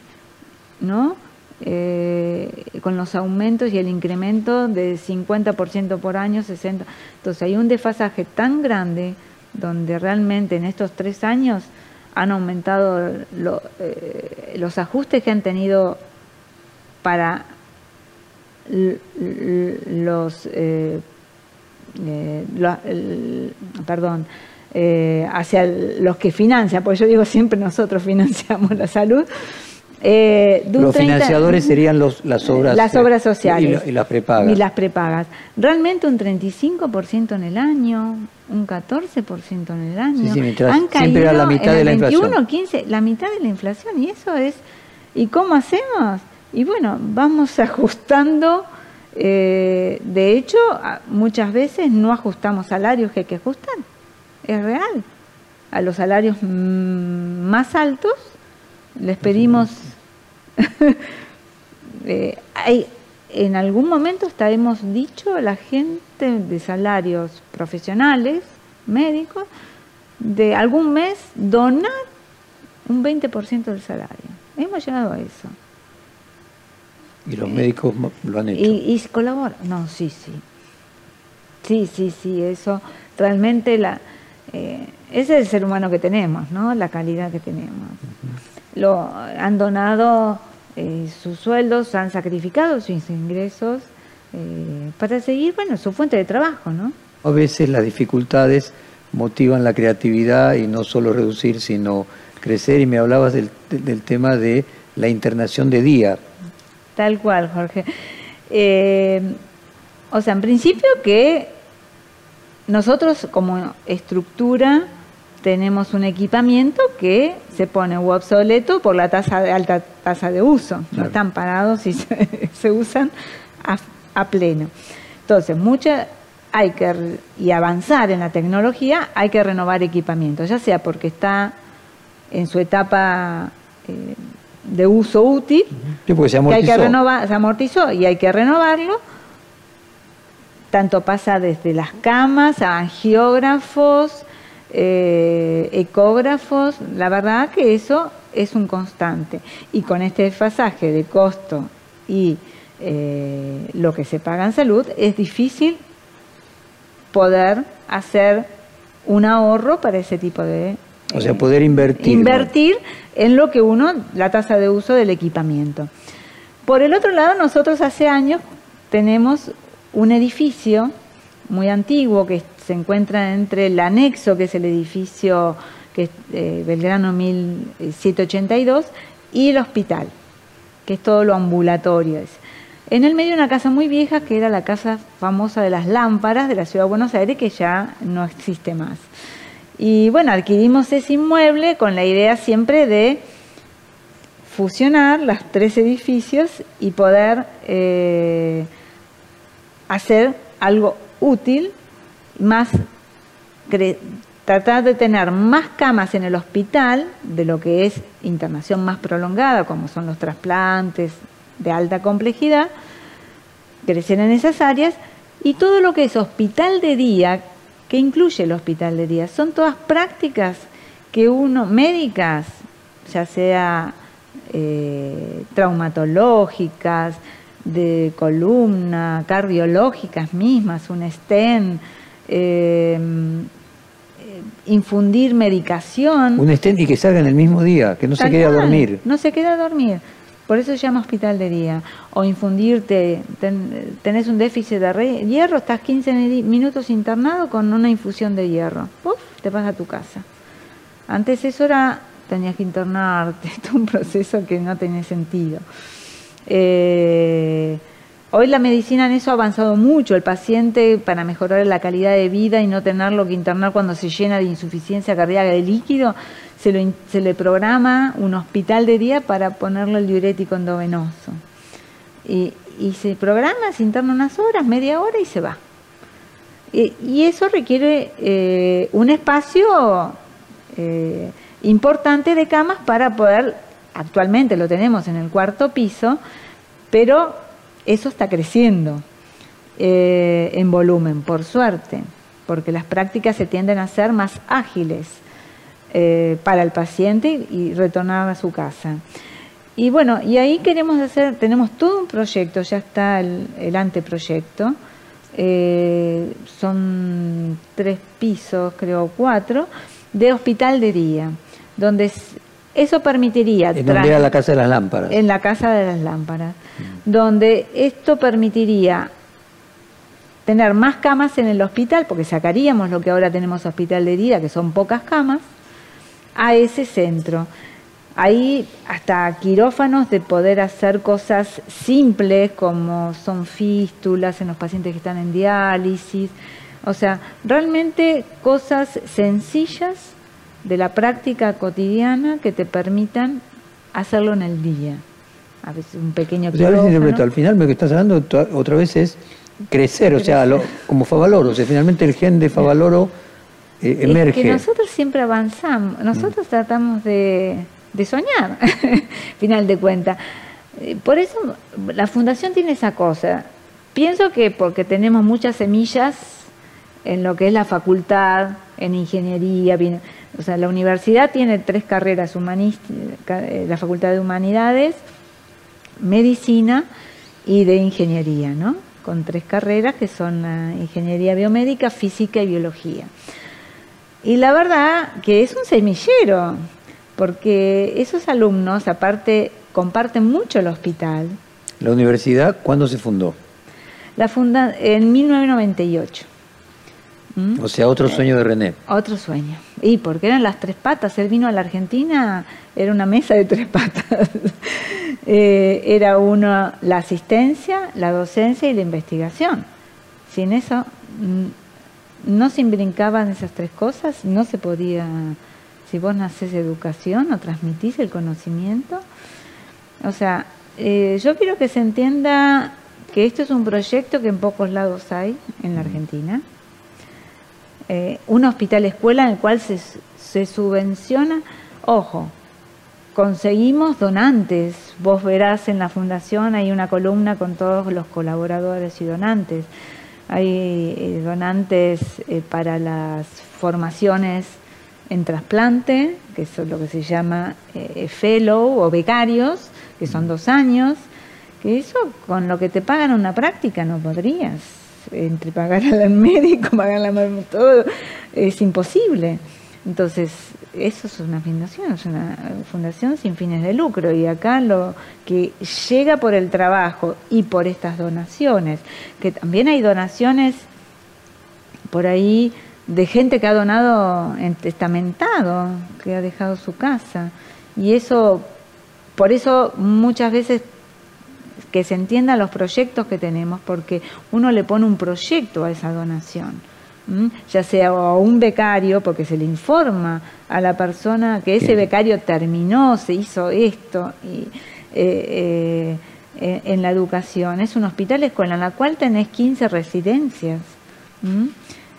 ¿no? Eh, con los aumentos y el incremento de 50% por año, 60%. Entonces hay un desfasaje tan grande donde realmente en estos tres años han aumentado eh, los ajustes que han tenido para los, eh, eh, perdón, hacia los que financian, porque yo digo siempre nosotros [laughs] financiamos la salud, eh, los financiadores serían los, las obras las obras sociales. y, las prepagas. Y las prepagas. Realmente un 35% en el año un 14% en el año. Han siempre a la mitad de la 21, inflación. 15, la mitad de la inflación y eso es y cómo hacemos y bueno vamos [laughs] ajustando eh, de hecho muchas veces no ajustamos salarios que hay que ajustar es real a los salarios mm, más altos les pedimos [laughs] Eh, hay, en algún momento hasta hemos dicho a la gente de salarios profesionales, médicos, de algún mes donar un 20% del salario. Hemos llegado a eso. ¿Y los médicos lo han hecho? Y, y colaboran. No, sí, sí. Sí, sí, sí, eso realmente la... Eh, ese es el ser humano que tenemos, ¿no? La calidad que tenemos lo, han donado eh, sus sueldos, han sacrificado sus ingresos eh, para seguir, bueno, su fuente de trabajo, ¿no? A veces las dificultades motivan la creatividad y no solo reducir, sino crecer. Y me hablabas del, del tema de la internación de día. Tal cual, Jorge. Eh, o sea, en principio que nosotros como estructura tenemos un equipamiento que se pone obsoleto por la tasa de alta tasa de uso. No están parados y [laughs] se, usan a, pleno. Entonces, mucha hay que y avanzar en la tecnología, hay que renovar equipamiento, ya sea porque está en su etapa eh, de uso útil, se hay que renovar, se amortizó y hay que renovarlo. Tanto pasa desde las camas a angiógrafos, eh, ecógrafos, la verdad que eso es un constante. Y con este desfasaje de costo y eh, lo que se paga en salud, es difícil poder hacer un ahorro para ese tipo de... o sea, poder invertir. Invertir en lo que uno, la tasa de uso del equipamiento. Por el otro lado, nosotros hace años tenemos un edificio muy antiguo que se encuentra entre el anexo, que es el edificio que eh, Belgrano 1782, y el hospital, que es todo lo ambulatorio. En el medio una casa muy vieja, que era la casa famosa de las lámparas de la ciudad de Buenos Aires, que ya no existe más. Y bueno, adquirimos ese inmueble con la idea siempre de fusionar los tres edificios y poder eh, hacer algo útil más tratar de tener más camas en el hospital de lo que es internación más prolongada, como son los trasplantes de alta complejidad, crecer en esas áreas, y todo lo que es hospital de día, que incluye el hospital de día, son todas prácticas que uno, médicas, ya sea eh, traumatológicas, de columna, cardiológicas mismas, un stent, Em, eh, infundir medicación. Un stent y que salga en el mismo día, que no se quede a dormir. No se quede a dormir. Por eso se llama hospital de día. O infundirte, tenés un déficit de hierro, estás 15 minutos internado con una infusión de hierro. Uf, te vas a tu casa. Antes eso era, tenías que internarte, [laughs] es un proceso que no tenía sentido. Eh, Hoy la medicina en eso ha avanzado mucho. El paciente, para mejorar la calidad de vida y no tenerlo que internar cuando se llena de insuficiencia cardíaca de líquido, se, le programa un hospital de día para ponerle el diurético endovenoso. Y, se programa, se interna unas horas, media hora y se va. Y, eso requiere eh, un espacio eh, importante de camas para poder, actualmente lo tenemos en el cuarto piso, pero eso está creciendo eh, en volumen, por suerte, porque las prácticas se tienden a ser más ágiles eh, para el paciente y retornar a su casa. Y bueno, y ahí queremos hacer, tenemos todo un proyecto, ya está el, anteproyecto, eh, son tres pisos, creo cuatro, de hospital de día, donde eso permitiría... En donde la Casa de las Lámparas. En la Casa de las Lámparas, donde esto permitiría tener más camas en el hospital, porque sacaríamos lo que ahora tenemos hospital de día, que son pocas camas, a ese centro. Ahí hasta quirófanos de poder hacer cosas simples como son fístulas en los pacientes que están en diálisis. O sea, realmente cosas sencillas de la práctica cotidiana que te permitan hacerlo en el día. A veces un pequeño o sea, Al final lo que estás hablando otra vez es crecer, o sea, como Favaloro. O sea, finalmente el gen de Favaloro eh, emerge. Es que nosotros siempre avanzamos, nosotros tratamos de de soñar, [laughs] final de cuentas. Eh, por eso la fundación tiene esa cosa. Pienso que porque tenemos muchas semillas en lo que es la facultad, en ingeniería, o sea, la universidad tiene tres carreras humanísticas, eh, la facultad de humanidades, medicina y de ingeniería, ¿no? Con tres carreras que son la ingeniería biomédica, física y biología. Y la verdad que es un semillero, porque esos alumnos, aparte, comparten mucho el hospital. ¿La universidad cuándo se fundó? La funda en 1998. ¿Mm? O sea, otro sueño de René. Otro sueño. Y porque eran las tres patas. Él vino a la Argentina, era una mesa de tres patas. [laughs] Eh, era uno la asistencia, la docencia y la investigación. Sin eso, mm, no se imbrincaban esas tres cosas, no se podía si vos nacés educación o transmitís el conocimiento. O sea, eh, yo quiero que se entienda que esto es un proyecto que en pocos lados hay en la Argentina. Eh, un hospital escuela en el cual se, se subvenciona, ojo, conseguimos donantes. Vos verás en la fundación hay una columna con todos los colaboradores y donantes. Hay eh, donantes para las formaciones en trasplante, que es lo que se llama eh, fellow o becarios, que son dos años, que eso con lo que te pagan una práctica no podrías. Entre pagar al [laughs] médico, pagar la todo, es imposible. Entonces, eso es una fundación, es una fundación sin fines de lucro. Y acá lo que llega por el trabajo y por estas donaciones, que también hay donaciones por ahí de gente que ha donado en testamentado, que ha dejado su casa. Y eso, por eso muchas veces que se entiendan los proyectos que tenemos, porque uno le pone un proyecto a esa donación, ya sea a un becario, porque se le informa a la persona que ese becario terminó, se hizo esto, y, eh, eh, en la educación. Es un hospital escuela en la cual tenés 15 residencias.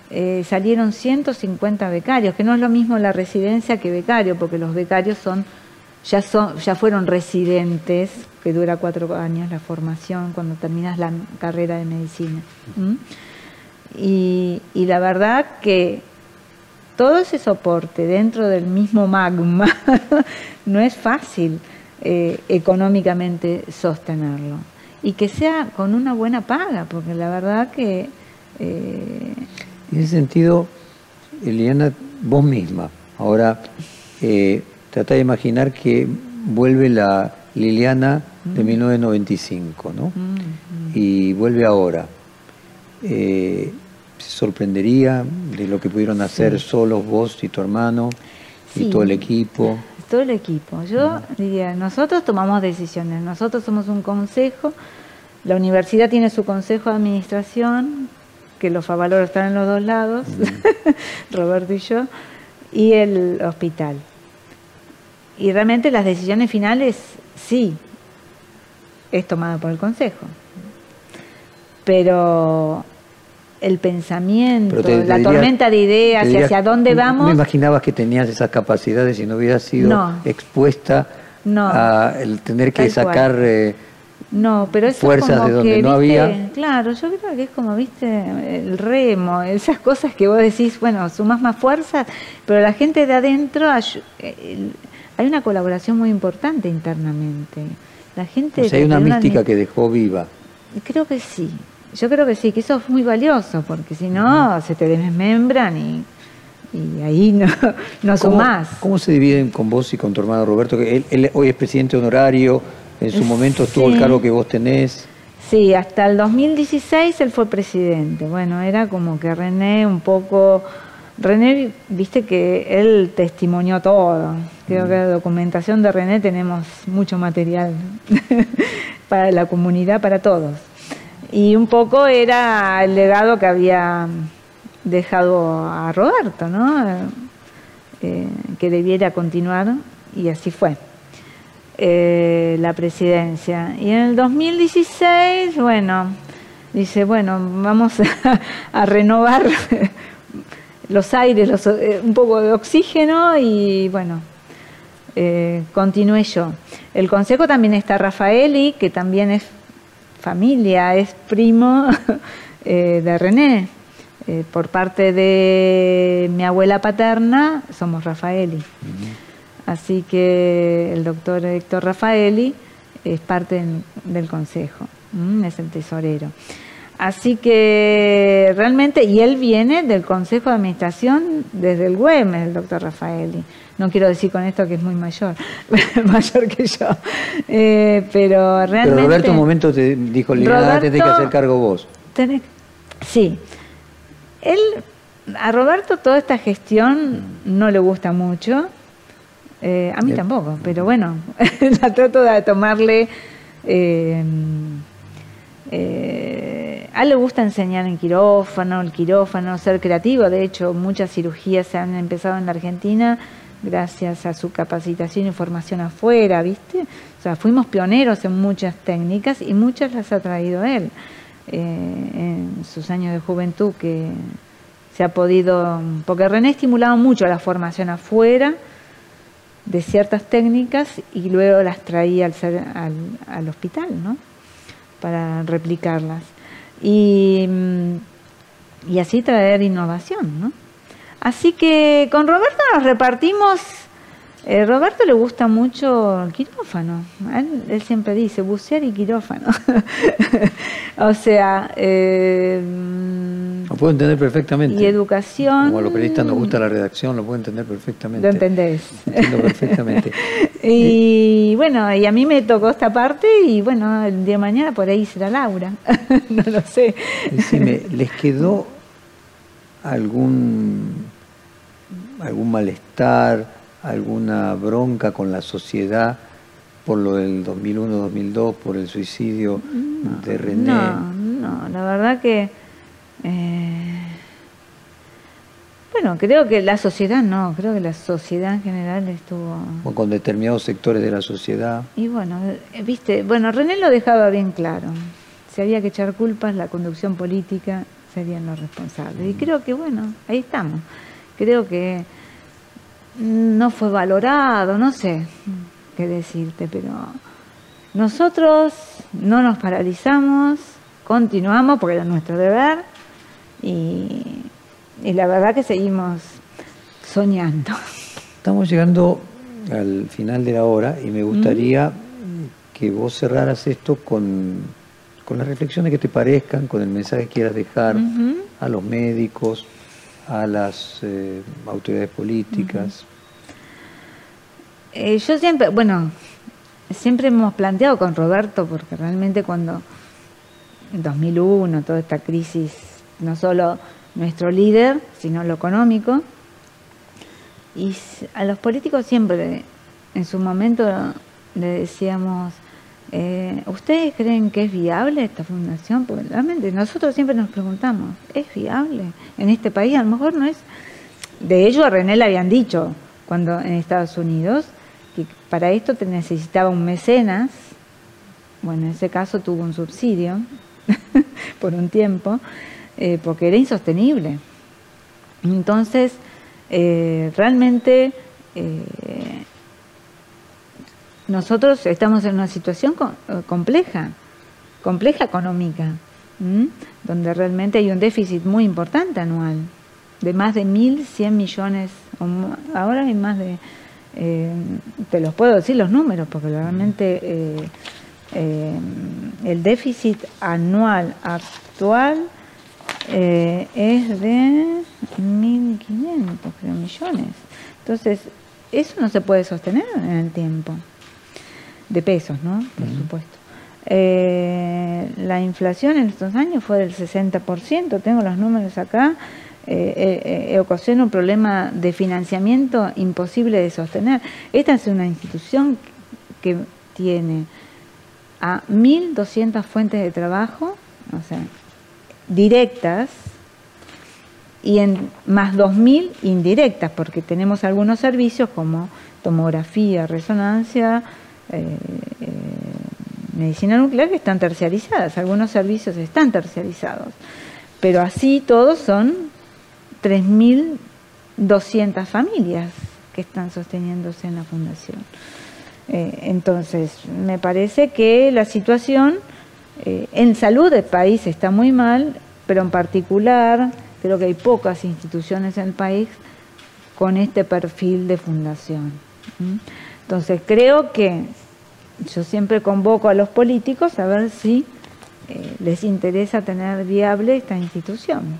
Eh, salieron 150 becarios, que no es lo mismo la residencia que becario, porque los becarios son ya, son, ya fueron residentes, que dura cuatro años la formación cuando terminas la carrera de medicina. Y, la verdad que todo ese soporte dentro del mismo magma [laughs] no es fácil eh, económicamente sostenerlo. Y que sea con una buena paga, porque la verdad que... Eh, en ese sentido, Eliana, vos misma, ahora eh, trata de imaginar que vuelve la Liliana de 1995, mm. ¿no? Y vuelve ahora. Eh, ¿Se sorprendería de lo que pudieron hacer solos vos y tu hermano y todo el equipo? Todo el equipo. Yo diría, nosotros tomamos decisiones, nosotros somos un consejo, la universidad tiene su consejo de administración, que los favaloros están en los dos lados, [laughs] Roberto y yo, y el hospital. Y realmente las decisiones finales, sí, es tomado por el Consejo. Pero el pensamiento, la tormenta de ideas y hacia dónde vamos. ¿No imaginabas que tenías esas capacidades y no hubieras sido expuesta a el tener que sacar eh, no, pero eso fuerzas como de donde que, no había. Claro, yo creo que es como, viste, el remo, esas cosas que vos decís, bueno, sumas más fuerzas, pero la gente de adentro, eh, hay una colaboración muy importante internamente. La gente o sea, hay una mística que dejó viva. Creo que sí, yo creo que sí, que eso es muy valioso, porque si no, se te desmembran y, y ahí [laughs] no, no sumás. ¿Cómo se dividen con vos y con tu hermano Roberto? Que él, hoy es presidente honorario, en su momento estuvo el cargo que vos tenés. Sí, hasta el 2016 él fue presidente. Bueno, era como que René un poco... René, viste que él testimonió todo. Creo que la documentación de René tenemos mucho material [laughs] para la comunidad, para todos. Y un poco era el legado que había dejado a Roberto, ¿no? Eh, que debiera continuar, y así fue. Eh, la presidencia. Y en el 2016, bueno, dice, bueno, vamos [laughs] a, renovar los aires, eh, un poco de oxígeno y bueno, eh, continué yo. El consejo también está Rafaeli, que también es familia, es primo [laughs] de René. por parte de mi abuela paterna, somos Rafaeli. Así que el doctor Héctor Rafaeli es parte del consejo, es el tesorero. Así que realmente, y él viene del Consejo de Administración desde el Güemes, el doctor Rafaeli. No quiero decir con esto que es muy mayor, [laughs] mayor que yo, eh, pero realmente... Pero Roberto un momento te dijo, Liliana, tenés que hacer cargo vos. sí. Él, a Roberto toda esta gestión no le gusta mucho, eh, a mí tampoco, pero bueno, [laughs] la trato de tomarle... Eh, eh, a él le gusta enseñar en quirófano, el quirófano, ser creativo. De hecho, muchas cirugías se han empezado en la Argentina gracias a su capacitación y formación afuera, ¿viste? O sea, fuimos pioneros en muchas técnicas y muchas las ha traído él en sus años de juventud que se ha podido, porque René ha estimulado mucho la formación afuera de ciertas técnicas y luego las traía al, al, hospital, ¿no? Para replicarlas. Y, mm, y así traer innovación, ¿no? Así que con Roberto nos repartimos eh, Roberto le gusta mucho el quirófano. Él, siempre dice bucear y quirófano. [laughs] o sea. Eh, lo puedo entender perfectamente. Y educación. Como a los periodistas nos gusta la redacción, lo puedo entender perfectamente. Lo entendés. Entiendo perfectamente. [laughs] y bueno, y a mí me tocó esta parte y bueno, el día de mañana por ahí será Laura. [laughs] no lo sé. Decime, ¿les quedó algún, algún malestar? Alguna bronca con la sociedad por lo del 2001-2002, por el suicidio de René? No, no, la verdad que... Eh, bueno, creo que la sociedad no, creo que la sociedad en general estuvo... O con determinados sectores de la sociedad. Y bueno, eh, viste, bueno, René lo dejaba bien claro. Si había que echar culpas, la conducción política serían los responsables. Y creo que, bueno, ahí estamos. Creo que no fue valorado, no sé qué decirte, pero nosotros no nos paralizamos, continuamos porque era nuestro deber y, la verdad que seguimos soñando. Estamos llegando al final de la hora y me gustaría que vos cerraras esto con, con, las reflexiones que te parezcan, con el mensaje que quieras dejar a los médicos, a las eh, autoridades políticas? Eh, yo siempre, bueno, siempre hemos planteado con Roberto, porque realmente cuando en 2001, toda esta crisis, no solo nuestro líder, sino lo económico, y a los políticos siempre, en su momento, le decíamos, eh, ¿Ustedes creen que es viable esta fundación? Porque realmente nosotros siempre nos preguntamos, ¿es viable en este país? A lo mejor no es. De hecho, a René le habían dicho cuando en Estados Unidos que para esto te necesitaba un mecenas. Bueno, en ese caso tuvo un subsidio [laughs] por un tiempo, eh, porque era insostenible. Entonces, eh, realmente nosotros estamos en una situación eh, compleja, compleja económica, donde realmente hay un déficit muy importante anual, de más de 1.100 millones, ahora hay más de, eh, te los puedo decir los números, porque realmente eh, Eh, el déficit anual actual es de 1.500 millones. Entonces, eso no se puede sostener en el tiempo, de pesos, ¿no? Por supuesto. Eh, la inflación en estos años fue del 60%, tengo los números acá, eh, eh, ocasionó un problema de financiamiento imposible de sostener. Esta es una institución que tiene a 1.200 fuentes de trabajo, o sea, directas, y en más 2.000 indirectas, porque tenemos algunos servicios como tomografía, resonancia, eh, eh, medicina nuclear que están terciarizadas, algunos servicios están terciarizados, pero así todos son 3.200 familias que están sosteniéndose en la fundación. Eh, entonces, me parece que la situación en salud del país está muy mal, pero en particular creo que hay pocas instituciones en el país con este perfil de fundación. Entonces, creo que yo siempre convoco a los políticos a ver si eh, les interesa tener viable esta institución.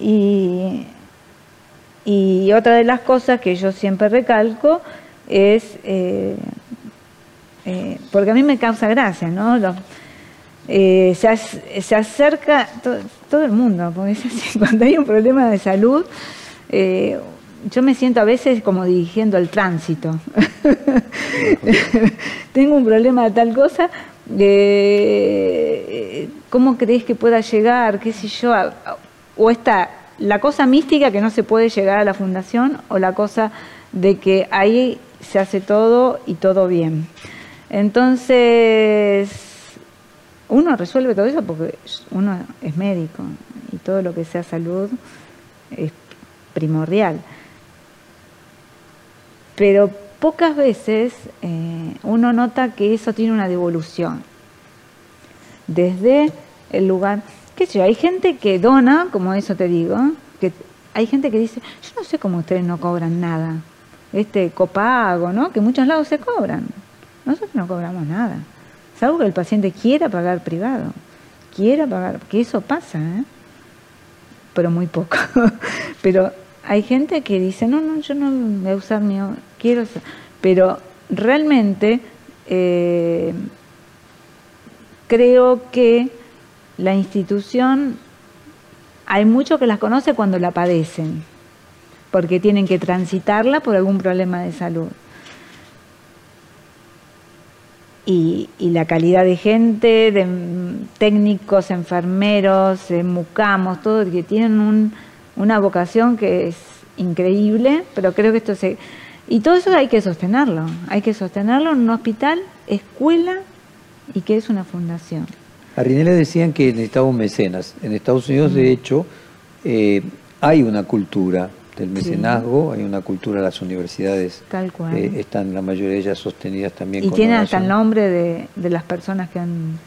Y, otra de las cosas que yo siempre recalco es, eh, eh, porque a mí me causa gracia, ¿no? se, acerca todo, el mundo, porque [laughs] cuando hay un problema de salud, yo me siento a veces como dirigiendo el tránsito. [laughs] Tengo un problema de tal cosa, eh, ¿cómo crees que pueda llegar? ¿Qué sé yo? O está la cosa mística que no se puede llegar a la fundación o la cosa de que ahí se hace todo y todo bien. Entonces, uno resuelve todo eso porque uno es médico y todo lo que sea salud es primordial pero pocas veces eh, uno nota que eso tiene una devolución. Desde el lugar, qué sé yo, hay gente que dona, como eso te digo, que hay gente que dice, yo no sé cómo ustedes no cobran nada, este copago, ¿no? Que muchos lados se cobran. Nosotros no cobramos nada, salvo que el paciente quiera pagar privado, quiera pagar, que eso pasa, ¿eh? pero muy poco. [laughs] pero hay gente que dice, no, no, yo no voy a usar mi... quiero... Pero realmente eh, creo que la institución, hay muchos que las conoce cuando la padecen, porque tienen que transitarla por algún problema de salud. Y, la calidad de gente, de técnicos, enfermeros, mucamos, todo, que tienen un una vocación que es increíble, pero creo que esto se... Y todo eso hay que sostenerlo, hay que sostenerlo en un hospital, escuela y que es una fundación. A decían que necesitaba mecenas. En Estados Unidos, de mm. hecho, eh, hay una cultura del mecenazgo, hay una cultura, las universidades Tal cual. Eh, están la mayoría de ellas sostenidas también y tienen hasta el nombre de, de, las personas que han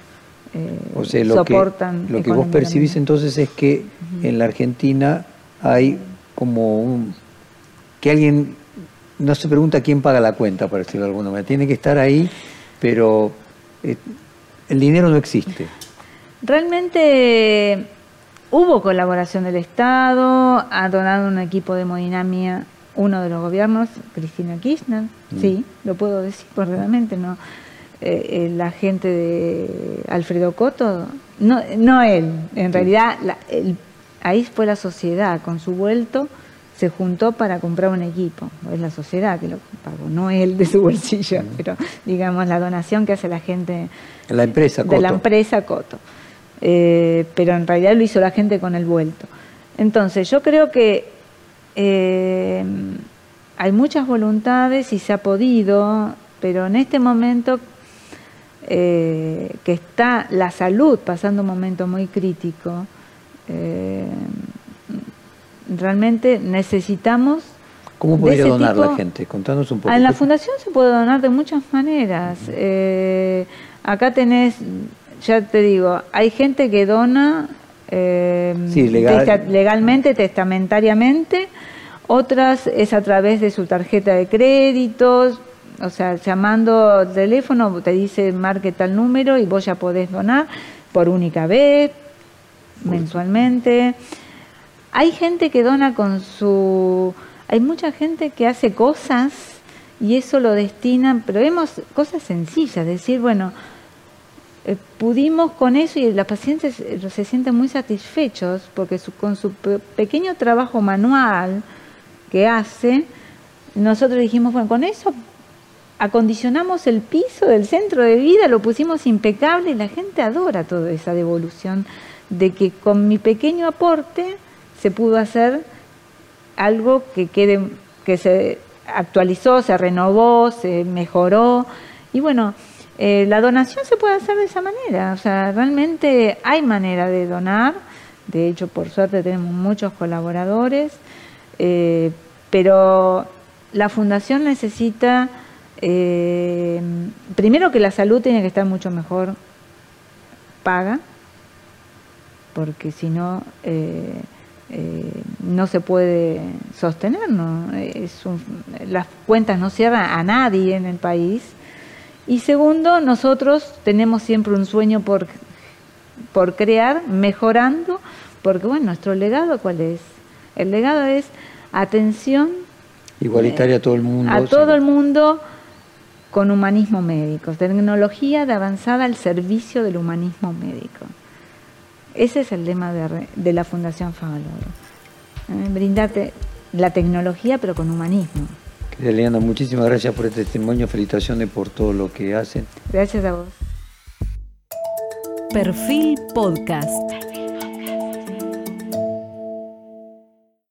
eh, o sea, lo soportan. Que, lo que vos percibís entonces es que en la Argentina hay como un, que alguien no se pregunta quién paga la cuenta, por decirlo de alguna manera. Tiene que estar ahí, pero eh, el dinero no existe. Realmente hubo colaboración del Estado, ha donado un equipo de hemodinamia uno de los gobiernos, Cristina Kirchner, mm. sí, lo puedo decir, [laughs] pues realmente no. Eh, eh, la gente de Alfredo Coto, no, no él, en realidad la, el ahí fue la sociedad, con su vuelto se juntó para comprar un equipo. Es la sociedad que lo pagó, no él de su bolsillo, pero digamos la donación que hace la gente la empresa de la empresa Coto. Eh, pero en realidad lo hizo la gente con el vuelto. Entonces yo creo que eh, hay muchas voluntades y se ha podido, pero en este momento eh, que está la salud pasando un momento muy crítico, realmente necesitamos... ¿Cómo podría donar la gente? Contanos un poco. En la fundación se puede donar de muchas maneras. Eh, acá tenés, ya te digo, hay gente que dona eh, legalmente, testamentariamente, otras es a través de su tarjeta de créditos, O sea, llamando al teléfono te dice marque tal número y vos ya podés donar por única vez, mensualmente. Hay gente que dona con su... Hay mucha gente que hace cosas y eso lo destinan, pero vemos cosas sencillas, decir, bueno, eh, pudimos con eso y los pacientes eh, se sienten muy satisfechos porque con su pequeño trabajo manual que hace, nosotros dijimos, bueno, con eso acondicionamos el piso del centro de vida, lo pusimos impecable y la gente adora toda esa devolución de que con mi pequeño aporte se pudo hacer algo que quede, que se actualizó, se renovó, se mejoró. Y bueno, eh, la donación se puede hacer de esa manera, o sea, realmente hay manera de donar, de hecho por suerte tenemos muchos colaboradores, eh, pero la fundación necesita, eh, primero que la salud tiene que estar mucho mejor paga, porque si no no se puede sostener, ¿no? Es las cuentas no cierran a nadie en el país y segundo, nosotros tenemos siempre un sueño por, por crear, mejorando, porque bueno, nuestro legado cuál es? El legado es atención igualitaria a todo el mundo. A todo el mundo con humanismo médico, tecnología de avanzada al servicio del humanismo médico. Ese es el lema de, de la Fundación Favaloro. Eh, brindarte la tecnología pero con humanismo. Eliana, muchísimas gracias por este testimonio, felicitaciones por todo lo que hacen. Gracias a vos. Perfil Podcast.